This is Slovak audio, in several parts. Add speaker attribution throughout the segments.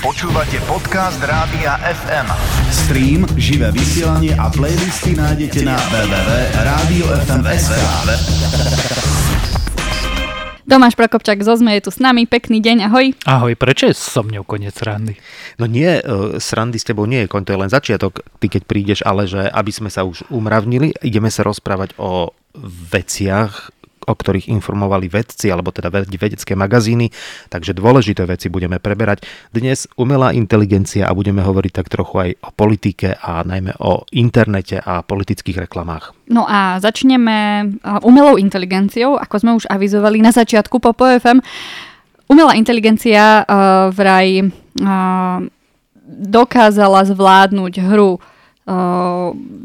Speaker 1: Počúvate podcast Rádia FM.
Speaker 2: Stream, živé vysielanie a playlisty nájdete na www.radiofm.sk
Speaker 3: Tomáš Prokopčák zo ZME je tu s nami. Pekný deň, ahoj.
Speaker 4: Ahoj, prečo je so mňou koniec randy?
Speaker 5: No nie, uh, srandy s tebou nie je, to je len začiatok, ty keď prídeš, ale že aby sme sa už umravnili, ideme sa rozprávať o veciach, o ktorých informovali vedci, alebo teda vedecké magazíny, takže dôležité veci budeme preberať. Dnes umelá inteligencia a budeme hovoriť tak trochu aj o politike a najmä o internete a politických reklamách.
Speaker 3: No a začneme umelou inteligenciou, ako sme už avizovali na začiatku po PFM. Umelá inteligencia uh, vraj uh, dokázala zvládnuť hru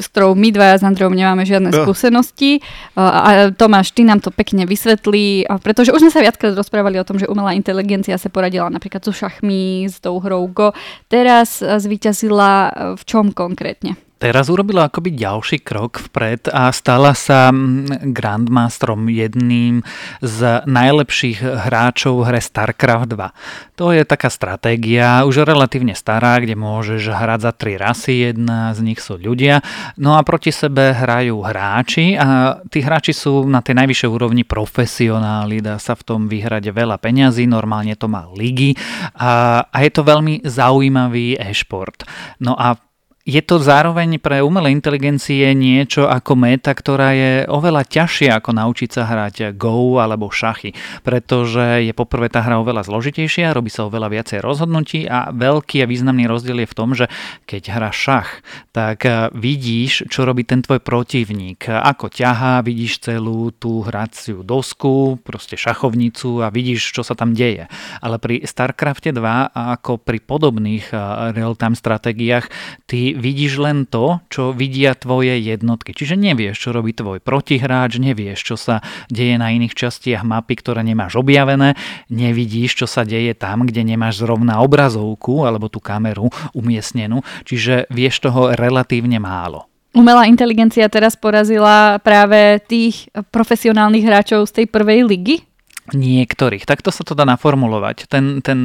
Speaker 3: s ktorou my dvaja s Andreom nemáme žiadne no. skúsenosti. A Tomáš, ty nám to pekne vysvetlí, pretože už sme sa viackrát rozprávali o tom, že umelá inteligencia sa poradila napríklad so šachmi, s tou hrou Go. Teraz zvíťazila v čom konkrétne?
Speaker 4: Teraz urobila akoby ďalší krok vpred a stala sa mm, Grandmasterom jedným z najlepších hráčov v hre StarCraft 2. To je taká stratégia, už relatívne stará, kde môžeš hrať za tri rasy, jedna z nich sú ľudia, no a proti sebe hrajú hráči a tí hráči sú na tej najvyššej úrovni profesionáli, dá sa v tom vyhrať veľa peňazí, normálne to má ligy a, a je to veľmi zaujímavý e-šport. No a je to zároveň pre umelé inteligencie niečo ako meta, ktorá je oveľa ťažšia ako naučiť sa hrať Go alebo šachy, pretože je poprvé tá hra oveľa zložitejšia, robí sa oveľa viacej rozhodnutí a veľký a významný rozdiel je v tom, že keď hra šach, tak eh, vidíš, čo robí ten tvoj protivník, ako ťahá, vidíš celú tú hraciu dosku, proste šachovnicu a vidíš, čo sa tam deje. Ale pri StarCrafte 2 ako pri podobných eh, real-time stratégiách, ty vidíš len to, čo vidia tvoje jednotky. Čiže nevieš, čo robí tvoj protihráč, nevieš, čo sa deje na iných častiach mapy, ktoré nemáš objavené, nevidíš, čo sa deje tam, kde nemáš zrovna obrazovku alebo tú kameru umiestnenú, čiže vieš toho relatívne málo.
Speaker 3: Umelá inteligencia teraz porazila práve tých profesionálnych hráčov z tej prvej ligy?
Speaker 4: Niektorých. Takto sa to dá naformulovať. Ten, ten,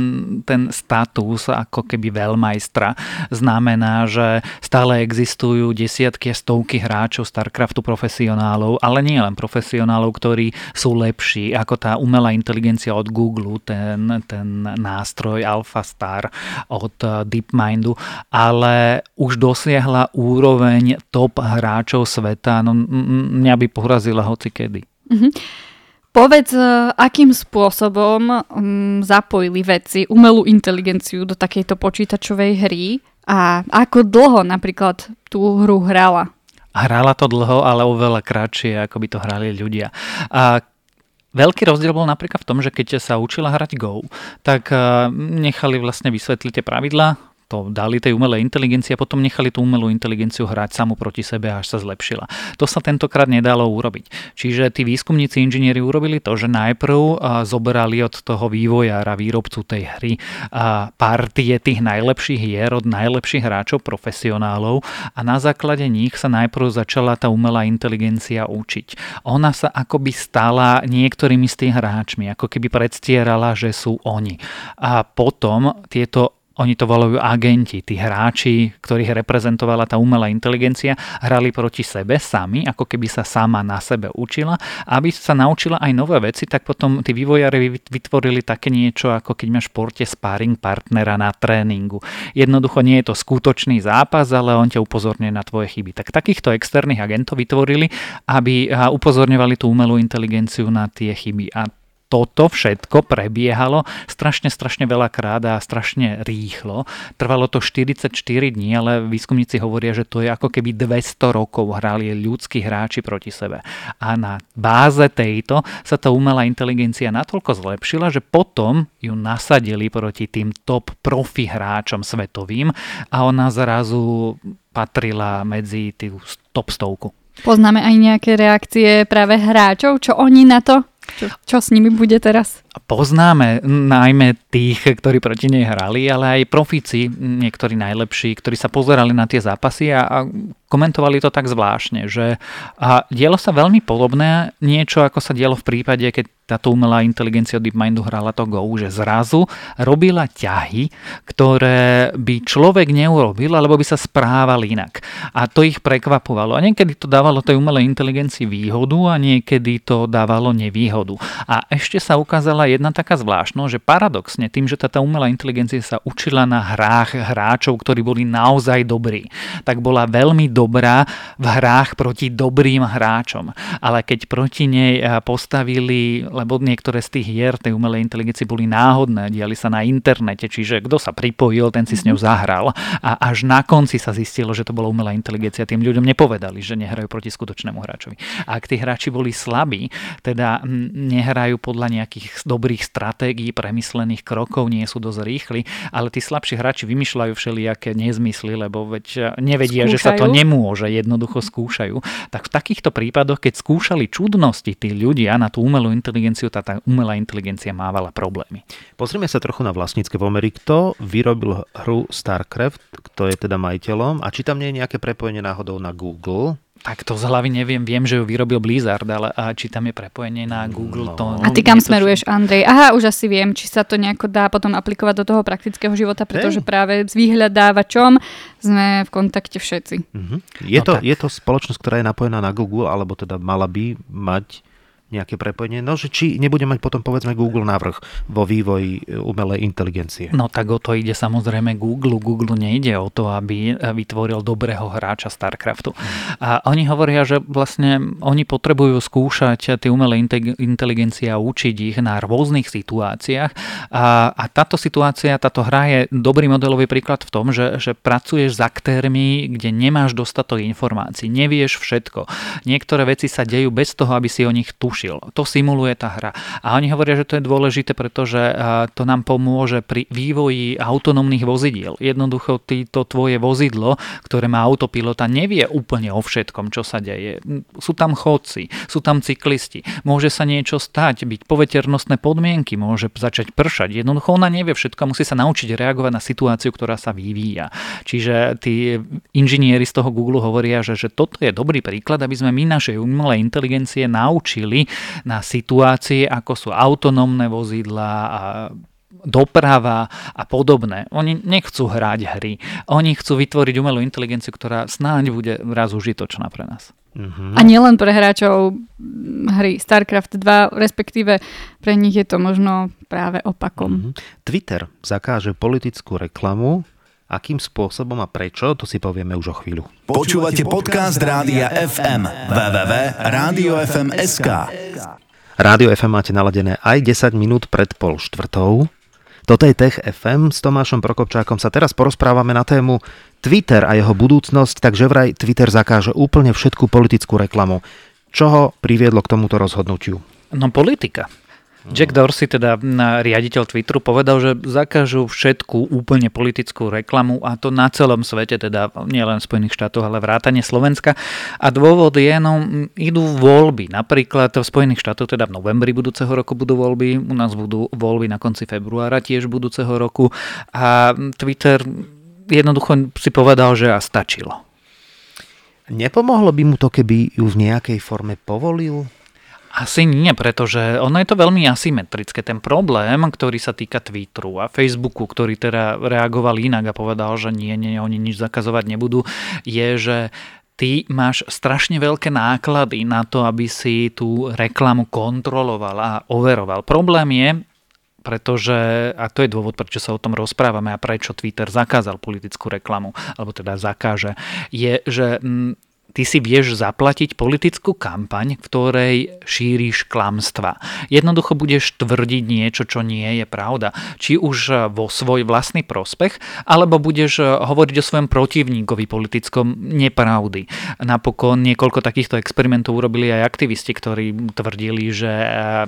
Speaker 4: ten status ako keby veľmajstra znamená, že stále existujú desiatky a stovky hráčov StarCraftu profesionálov, ale nie len profesionálov, ktorí sú lepší ako tá umelá inteligencia od Google, ten, ten nástroj AlphaStar od DeepMindu, ale už dosiahla úroveň top hráčov sveta. No, mňa by porazila hoci kedy. Mm-hmm.
Speaker 3: Povedz, e, akým spôsobom um, zapojili vedci umelú inteligenciu do takejto počítačovej hry a ako dlho napríklad tú hru hrala?
Speaker 4: Hrala to dlho, ale oveľa kratšie, ako by to hrali ľudia. A Veľký rozdiel bol napríklad v tom, že keď sa učila hrať Go, tak e, nechali vlastne vysvetliť tie pravidlá, to dali tej umelej inteligencii a potom nechali tú umelú inteligenciu hrať samu proti sebe až sa zlepšila. To sa tentokrát nedalo urobiť. Čiže tí výskumníci inžinieri urobili to, že najprv zoberali od toho vývojára, výrobcu tej hry partie tých najlepších hier od najlepších hráčov, profesionálov a na základe nich sa najprv začala tá umelá inteligencia učiť. Ona sa akoby stala niektorými z tých hráčmi, ako keby predstierala, že sú oni. A potom tieto oni to volajú agenti, tí hráči, ktorých reprezentovala tá umelá inteligencia, hrali proti sebe sami, ako keby sa sama na sebe učila. Aby sa naučila aj nové veci, tak potom tí vývojári vytvorili také niečo, ako keď máš v športe sparring partnera na tréningu. Jednoducho nie je to skutočný zápas, ale on ťa upozorňuje na tvoje chyby. Tak takýchto externých agentov vytvorili, aby upozorňovali tú umelú inteligenciu na tie chyby. A toto všetko prebiehalo strašne, strašne veľa krát a strašne rýchlo. Trvalo to 44 dní, ale výskumníci hovoria, že to je ako keby 200 rokov hrali ľudskí hráči proti sebe. A na báze tejto sa tá umelá inteligencia natoľko zlepšila, že potom ju nasadili proti tým top profi hráčom svetovým a ona zrazu patrila medzi tú top stovku.
Speaker 3: Poznáme aj nejaké reakcie práve hráčov, čo oni na to čo, čo s nimi bude teraz?
Speaker 4: Poznáme najmä tých, ktorí proti nej hrali, ale aj profíci, niektorí najlepší, ktorí sa pozerali na tie zápasy a, a komentovali to tak zvláštne, že a dielo sa veľmi podobné, niečo ako sa dialo v prípade, keď táto umelá inteligencia od DeepMindu hrala to Go, že zrazu robila ťahy, ktoré by človek neurobil, alebo by sa správal inak. A to ich prekvapovalo. A niekedy to dávalo tej umelej inteligencii výhodu a niekedy to dávalo nevýhodu. A ešte sa ukázala jedna taká zvláštnosť, že paradoxne tým, že táto umelá inteligencia sa učila na hrách hráčov, ktorí boli naozaj dobrí, tak bola veľmi dobrá v hrách proti dobrým hráčom. Ale keď proti nej postavili lebo niektoré z tých hier tej umelej inteligencie boli náhodné, diali sa na internete, čiže kto sa pripojil, ten si s ňou mhm. zahral a až na konci sa zistilo, že to bola umelá inteligencia. Tým ľuďom nepovedali, že nehrajú proti skutočnému hráčovi. A ak tí hráči boli slabí, teda nehrajú podľa nejakých dobrých stratégií, premyslených krokov, nie sú dosť rýchli, ale tí slabší hráči vymýšľajú všelijaké nezmysly, lebo veď nevedia, skúšajú. že sa to nemôže, jednoducho skúšajú. Tak v takýchto prípadoch, keď skúšali čudnosti tí ľudia na tú umelú inteligenciu, tá, tá umelá inteligencia mávala problémy.
Speaker 5: Pozrime sa trochu na vlastnícke pomery. Kto vyrobil hru StarCraft, kto je teda majiteľom a či tam nie je nejaké prepojenie náhodou na Google?
Speaker 4: Tak to z hlavy neviem, viem, že ju vyrobil Blizzard, ale a či tam je prepojenie na Google,
Speaker 3: no. to... A ty kam smeruješ, Andrej? Aha, už asi viem, či sa to nejako dá potom aplikovať do toho praktického života, pretože hey. práve s vyhľadávačom sme v kontakte všetci.
Speaker 5: Uh-huh. Je, no to, je to spoločnosť, ktorá je napojená na Google, alebo teda mala by mať nejaké prepojenie. No, že či nebude mať potom povedzme Google návrh vo vývoji e, umelej inteligencie.
Speaker 4: No tak o to ide samozrejme Google. Google nejde o to, aby vytvoril dobrého hráča StarCraftu. A oni hovoria, že vlastne oni potrebujú skúšať tie umelé inteligencie a učiť ich na rôznych situáciách. A, a táto situácia, táto hra je dobrý modelový príklad v tom, že, že pracuješ s aktérmi, kde nemáš dostatok informácií, nevieš všetko. Niektoré veci sa dejú bez toho, aby si o nich tušil tušil. To simuluje tá hra. A oni hovoria, že to je dôležité, pretože to nám pomôže pri vývoji autonómnych vozidiel. Jednoducho to tvoje vozidlo, ktoré má autopilota, nevie úplne o všetkom, čo sa deje. Sú tam chodci, sú tam cyklisti, môže sa niečo stať, byť poveternostné podmienky, môže začať pršať. Jednoducho ona nevie všetko, musí sa naučiť reagovať na situáciu, ktorá sa vyvíja. Čiže tí inžinieri z toho Google hovoria, že, že toto je dobrý príklad, aby sme my našej umelej inteligencie naučili na situácie, ako sú autonómne vozidla a doprava a podobné. Oni nechcú hrať hry. Oni chcú vytvoriť umelú inteligenciu, ktorá snáď bude raz užitočná pre nás.
Speaker 3: Uh-huh. A nielen pre hráčov hry StarCraft 2, respektíve pre nich je to možno práve opakom. Uh-huh.
Speaker 5: Twitter zakáže politickú reklamu Akým spôsobom a prečo, to si povieme už o chvíľu.
Speaker 2: Počúvate podcast Rádia FM www.radiofm.sk
Speaker 5: Rádio FM máte naladené aj 10 minút pred pol štvrtou. Toto je Tech FM. S Tomášom Prokopčákom sa teraz porozprávame na tému Twitter a jeho budúcnosť, takže vraj Twitter zakáže úplne všetku politickú reklamu. Čo ho priviedlo k tomuto rozhodnutiu?
Speaker 4: No politika. Jack Dorsey, teda riaditeľ Twitteru, povedal, že zakážu všetku úplne politickú reklamu a to na celom svete, teda nielen v Spojených štátoch, ale vrátane Slovenska. A dôvod je, no, idú voľby. Napríklad v Spojených štátoch, teda v novembri budúceho roku budú voľby, u nás budú voľby na konci februára tiež budúceho roku a Twitter jednoducho si povedal, že a stačilo.
Speaker 5: Nepomohlo by mu to, keby ju v nejakej forme povolil?
Speaker 4: Asi nie, pretože ono je to veľmi asymetrické. Ten problém, ktorý sa týka Twitteru a Facebooku, ktorý teda reagoval inak a povedal, že nie, nie, oni nič zakazovať nebudú, je, že ty máš strašne veľké náklady na to, aby si tú reklamu kontroloval a overoval. Problém je, pretože, a to je dôvod, prečo sa o tom rozprávame a prečo Twitter zakázal politickú reklamu, alebo teda zakáže, je, že ty si vieš zaplatiť politickú kampaň, v ktorej šíriš klamstva. Jednoducho budeš tvrdiť niečo, čo nie je pravda. Či už vo svoj vlastný prospech, alebo budeš hovoriť o svojom protivníkovi politickom nepravdy. Napokon niekoľko takýchto experimentov urobili aj aktivisti, ktorí tvrdili, že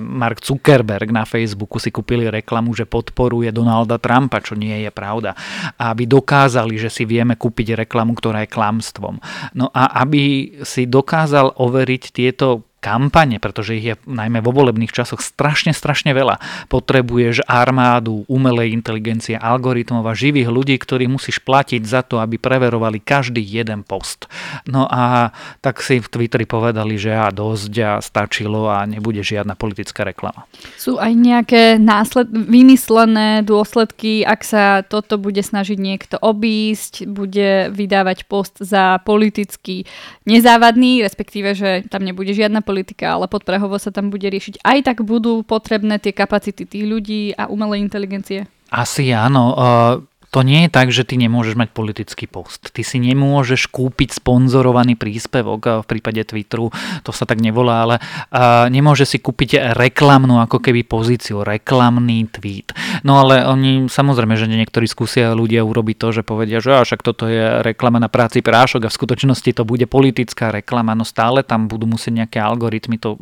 Speaker 4: Mark Zuckerberg na Facebooku si kúpili reklamu, že podporuje Donalda Trumpa, čo nie je pravda. Aby dokázali, že si vieme kúpiť reklamu, ktorá je klamstvom. No a aby aby si dokázal overiť tieto kampane, pretože ich je najmä vo volebných časoch strašne, strašne veľa. Potrebuješ armádu umelej inteligencie, algoritmov a živých ľudí, ktorí musíš platiť za to, aby preverovali každý jeden post. No a tak si v Twitteri povedali, že a dosť a stačilo a nebude žiadna politická reklama.
Speaker 3: Sú aj nejaké násled, vymyslené dôsledky, ak sa toto bude snažiť niekto obísť, bude vydávať post za politicky nezávadný, respektíve, že tam nebude žiadna politická politika, ale podprahovo sa tam bude riešiť. Aj tak budú potrebné tie kapacity tých ľudí a umelej inteligencie?
Speaker 4: Asi áno. To nie je tak, že ty nemôžeš mať politický post. Ty si nemôžeš kúpiť sponzorovaný príspevok v prípade Twitteru, to sa tak nevolá, ale nemôže si kúpiť reklamnú ako keby pozíciu, reklamný tweet. No ale oni samozrejme, že niektorí skúsia ľudia urobiť to, že povedia, že však toto je reklama na práci prášok a v skutočnosti to bude politická reklama, no stále tam budú musieť nejaké algoritmy to,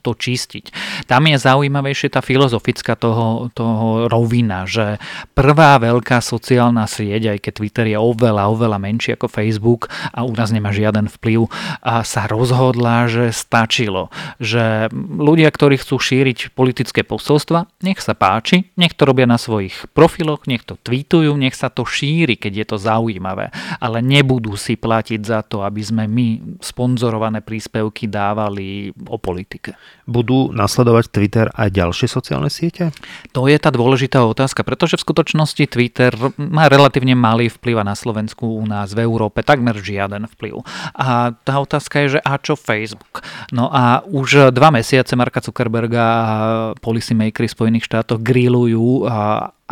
Speaker 4: to čistiť. Tam je zaujímavejšie tá filozofická toho, toho rovina, že prvá veľká sociálna sieť, aj keď Twitter je oveľa, oveľa menší ako Facebook a u nás nemá žiaden vplyv, a sa rozhodla, že stačilo. Že ľudia, ktorí chcú šíriť politické posolstva, nech sa páči, nech to robia na svojich profiloch, nech to tweetujú, nech sa to šíri, keď je to zaujímavé. Ale nebudú si platiť za to, aby sme my sponzorované príspevky dávali o politike.
Speaker 5: Budú nasledovať Twitter aj ďalšie sociálne siete?
Speaker 4: To je tá dôležitá otázka, pretože v skutočnosti Twitter má relatívne malý vplyv a na Slovensku u nás v Európe takmer žiaden vplyv. A tá otázka je, že a čo Facebook? No a už dva mesiace Marka Zuckerberga a policymakery Spojených štátoch grillujú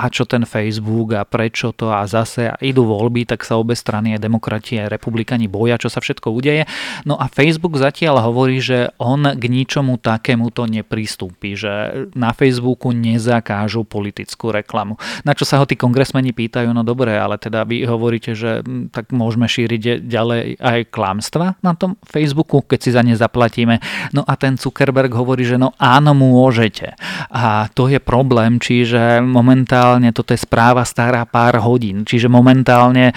Speaker 4: a čo ten Facebook a prečo to a zase a idú voľby, tak sa obe strany, aj demokrati, aj republikani boja, čo sa všetko udeje. No a Facebook zatiaľ hovorí, že on k ničomu takému to nepristúpi, že na Facebooku nezakážu politickú reklamu. Na čo sa ho tí kongresmeni pýtajú, no dobre, ale teda vy hovoríte, že hm, tak môžeme šíriť ďalej aj klamstva na tom Facebooku, keď si za ne zaplatíme. No a ten Zuckerberg hovorí, že no áno, môžete. A to je problém, čiže momentálne momentálne, toto je správa stará pár hodín, čiže momentálne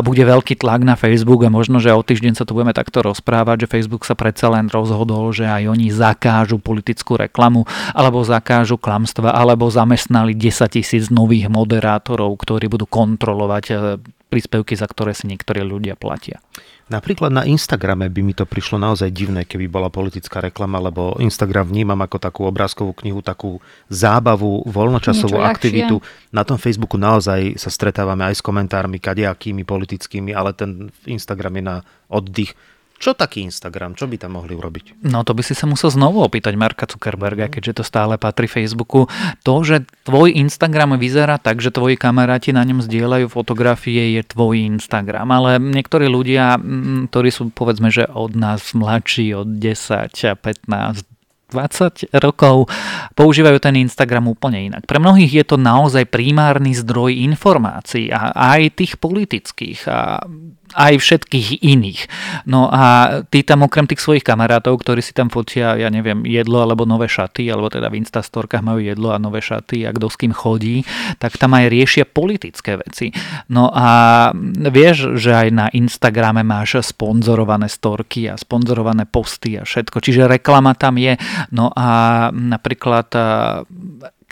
Speaker 4: bude veľký tlak na Facebook a možno, že o týždeň sa tu budeme takto rozprávať, že Facebook sa predsa len rozhodol, že aj oni zakážu politickú reklamu, alebo zakážu klamstva, alebo zamestnali 10 tisíc nových moderátorov, ktorí budú kontrolovať e, príspevky, za ktoré si niektorí ľudia platia.
Speaker 5: Napríklad na Instagrame by mi to prišlo naozaj divné, keby bola politická reklama, lebo Instagram vnímam ako takú obrázkovú knihu, takú zábavu, voľnočasovú aktivitu. Na tom Facebooku naozaj sa stretávame aj s komentármi kadejakými politickými, ale ten Instagram je na oddych čo taký Instagram? Čo by tam mohli urobiť?
Speaker 4: No to by si sa musel znovu opýtať Marka Zuckerberga, keďže to stále patrí Facebooku. To, že tvoj Instagram vyzerá tak, že tvoji kamaráti na ňom zdieľajú fotografie, je tvoj Instagram. Ale niektorí ľudia, mm, ktorí sú povedzme, že od nás mladší, od 10 a 15, 20 rokov používajú ten Instagram úplne inak. Pre mnohých je to naozaj primárny zdroj informácií a aj tých politických a aj všetkých iných. No a ty tam okrem tých svojich kamarátov, ktorí si tam fotia, ja neviem, jedlo alebo nové šaty, alebo teda v Instastorkách majú jedlo a nové šaty a kto s kým chodí, tak tam aj riešia politické veci. No a vieš, že aj na Instagrame máš sponzorované storky a sponzorované posty a všetko, čiže reklama tam je. No a napríklad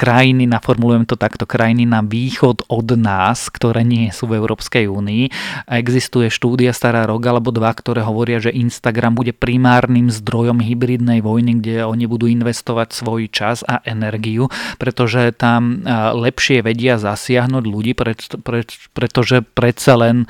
Speaker 4: krajiny, naformulujem to takto, krajiny na východ od nás, ktoré nie sú v Európskej únii. Existuje štúdia stará rok alebo dva, ktoré hovoria, že Instagram bude primárnym zdrojom hybridnej vojny, kde oni budú investovať svoj čas a energiu, pretože tam lepšie vedia zasiahnuť ľudí, pretože predsa len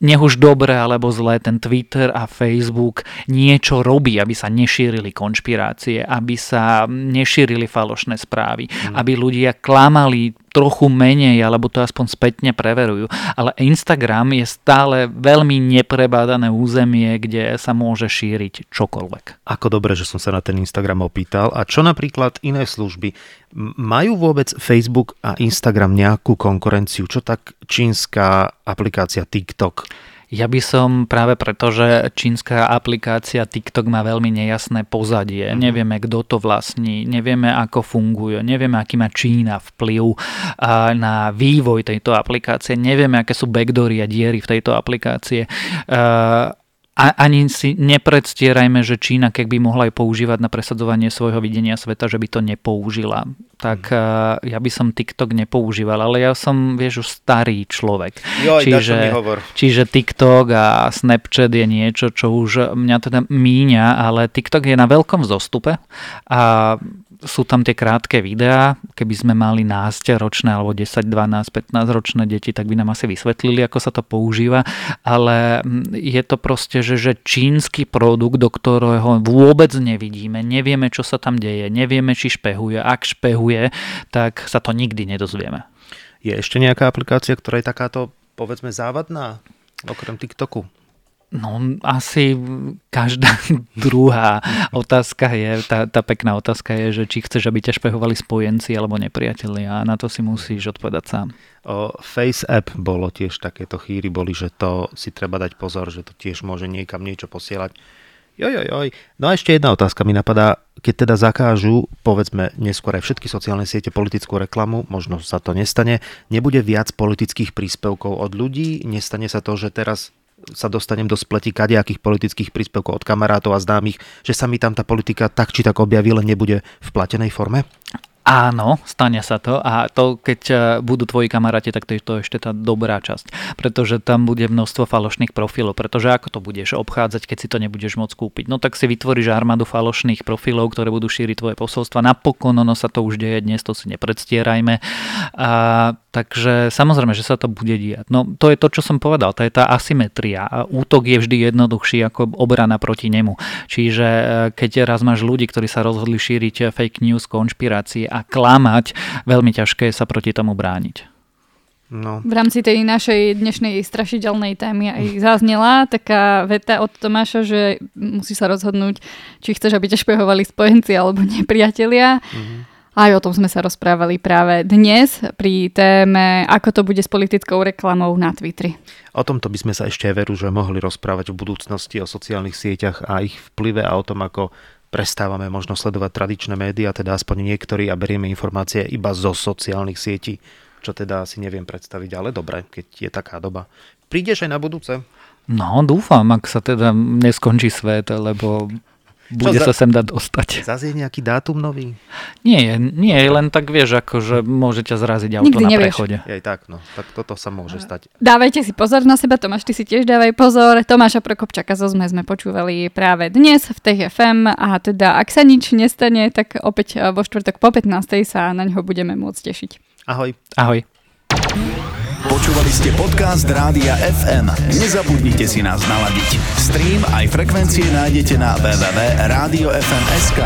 Speaker 4: nech už dobre alebo zlé, ten Twitter a Facebook niečo robí, aby sa nešírili konšpirácie, aby sa nešírili falošné správy, mm. aby ľudia klamali trochu menej, alebo to aspoň spätne preverujú. Ale Instagram je stále veľmi neprebádané územie, kde sa môže šíriť čokoľvek.
Speaker 5: Ako dobre, že som sa na ten Instagram opýtal. A čo napríklad iné služby? Majú vôbec Facebook a Instagram nejakú konkurenciu? Čo tak čínska aplikácia TikTok?
Speaker 4: Ja by som práve preto, že čínska aplikácia TikTok má veľmi nejasné pozadie. Mm-hmm. Nevieme, kto to vlastní, nevieme, ako funguje, nevieme, aký má Čína vplyv na vývoj tejto aplikácie, nevieme, aké sú backdory a diery v tejto aplikácie a ani si nepredstierajme, že Čína, keď by mohla aj používať na presadzovanie svojho videnia sveta, že by to nepoužila. Tak uh, ja by som TikTok nepoužíval, ale ja som, vieš, už starý človek.
Speaker 5: Joj,
Speaker 4: čiže, čiže TikTok a Snapchat je niečo, čo už mňa teda míňa, ale TikTok je na veľkom vzostupe a sú tam tie krátke videá, keby sme mali násť ročné alebo 10, 12, 15 ročné deti, tak by nám asi vysvetlili, ako sa to používa, ale mm, je to proste, že, že čínsky produkt, do ktorého vôbec nevidíme, nevieme, čo sa tam deje, nevieme, či špehuje, ak špehuje, tak sa to nikdy nedozvieme.
Speaker 5: Je ešte nejaká aplikácia, ktorá je takáto, povedzme, závadná, okrem TikToku?
Speaker 4: No asi každá druhá otázka je, tá, tá pekná otázka je, že či chceš, aby ťa špehovali spojenci alebo nepriatelia a na to si musíš odpovedať sám.
Speaker 5: O Face App bolo tiež takéto chýry, boli, že to si treba dať pozor, že to tiež môže niekam niečo posielať. Joj, joj, joj. No a ešte jedna otázka mi napadá, keď teda zakážu, povedzme neskôr aj všetky sociálne siete politickú reklamu, možno sa to nestane, nebude viac politických príspevkov od ľudí, nestane sa to, že teraz sa dostanem do spleti kadejakých politických príspevkov od kamarátov a známych, že sa mi tam tá politika tak či tak objaví, len nebude v platenej forme?
Speaker 4: Áno, stane sa to a to, keď e, budú tvoji kamaráti, tak to je to ešte tá dobrá časť, pretože tam bude množstvo falošných profilov, pretože ako to budeš obchádzať, keď si to nebudeš môcť kúpiť? No tak si vytvoríš armádu falošných profilov, ktoré budú šíriť tvoje posolstva. Napokon ono sa to už deje dnes, to si nepredstierajme. A, takže samozrejme, že sa to bude diať. No to je to, čo som povedal, to je tá asymetria. Útok je vždy jednoduchší ako obrana proti nemu. Čiže e, keď raz máš ľudí, ktorí sa rozhodli šíriť fake news, konšpirácie a klamať, veľmi ťažké je sa proti tomu brániť.
Speaker 3: No. V rámci tej našej dnešnej strašidelnej témy aj zaznela taká veta od Tomáša, že musí sa rozhodnúť, či chceš, aby ťa špehovali spojenci alebo nepriatelia. Mm-hmm. Aj o tom sme sa rozprávali práve dnes pri téme, ako to bude s politickou reklamou na Twitteri.
Speaker 5: O tomto by sme sa ešte veru, že mohli rozprávať v budúcnosti o sociálnych sieťach a ich vplyve a o tom, ako prestávame možno sledovať tradičné médiá, teda aspoň niektorí a berieme informácie iba zo sociálnych sietí, čo teda si neviem predstaviť, ale dobre, keď je taká doba. Prídeš aj na budúce?
Speaker 4: No, dúfam, ak sa teda neskončí svet, lebo bude za... sa sem dať dostať.
Speaker 5: Zase je nejaký dátum nový?
Speaker 4: Nie, nie, len tak vieš, ako, že môže ťa zraziť auto Nikdy na nevieš. prechode.
Speaker 5: Jej tak, no, tak toto sa môže stať.
Speaker 3: Dávajte si pozor na seba, Tomáš, ty si tiež dávaj pozor. Tomáša Prokopčaka zo sme sme počúvali práve dnes v TFM a teda ak sa nič nestane, tak opäť vo štvrtok po 15. sa na ňo budeme môcť tešiť.
Speaker 5: Ahoj.
Speaker 4: Ahoj.
Speaker 2: Počúvali ste podcast Rádia FM. Nezabudnite si nás naladiť. Stream aj frekvencie nájdete na www.radiofm.sk.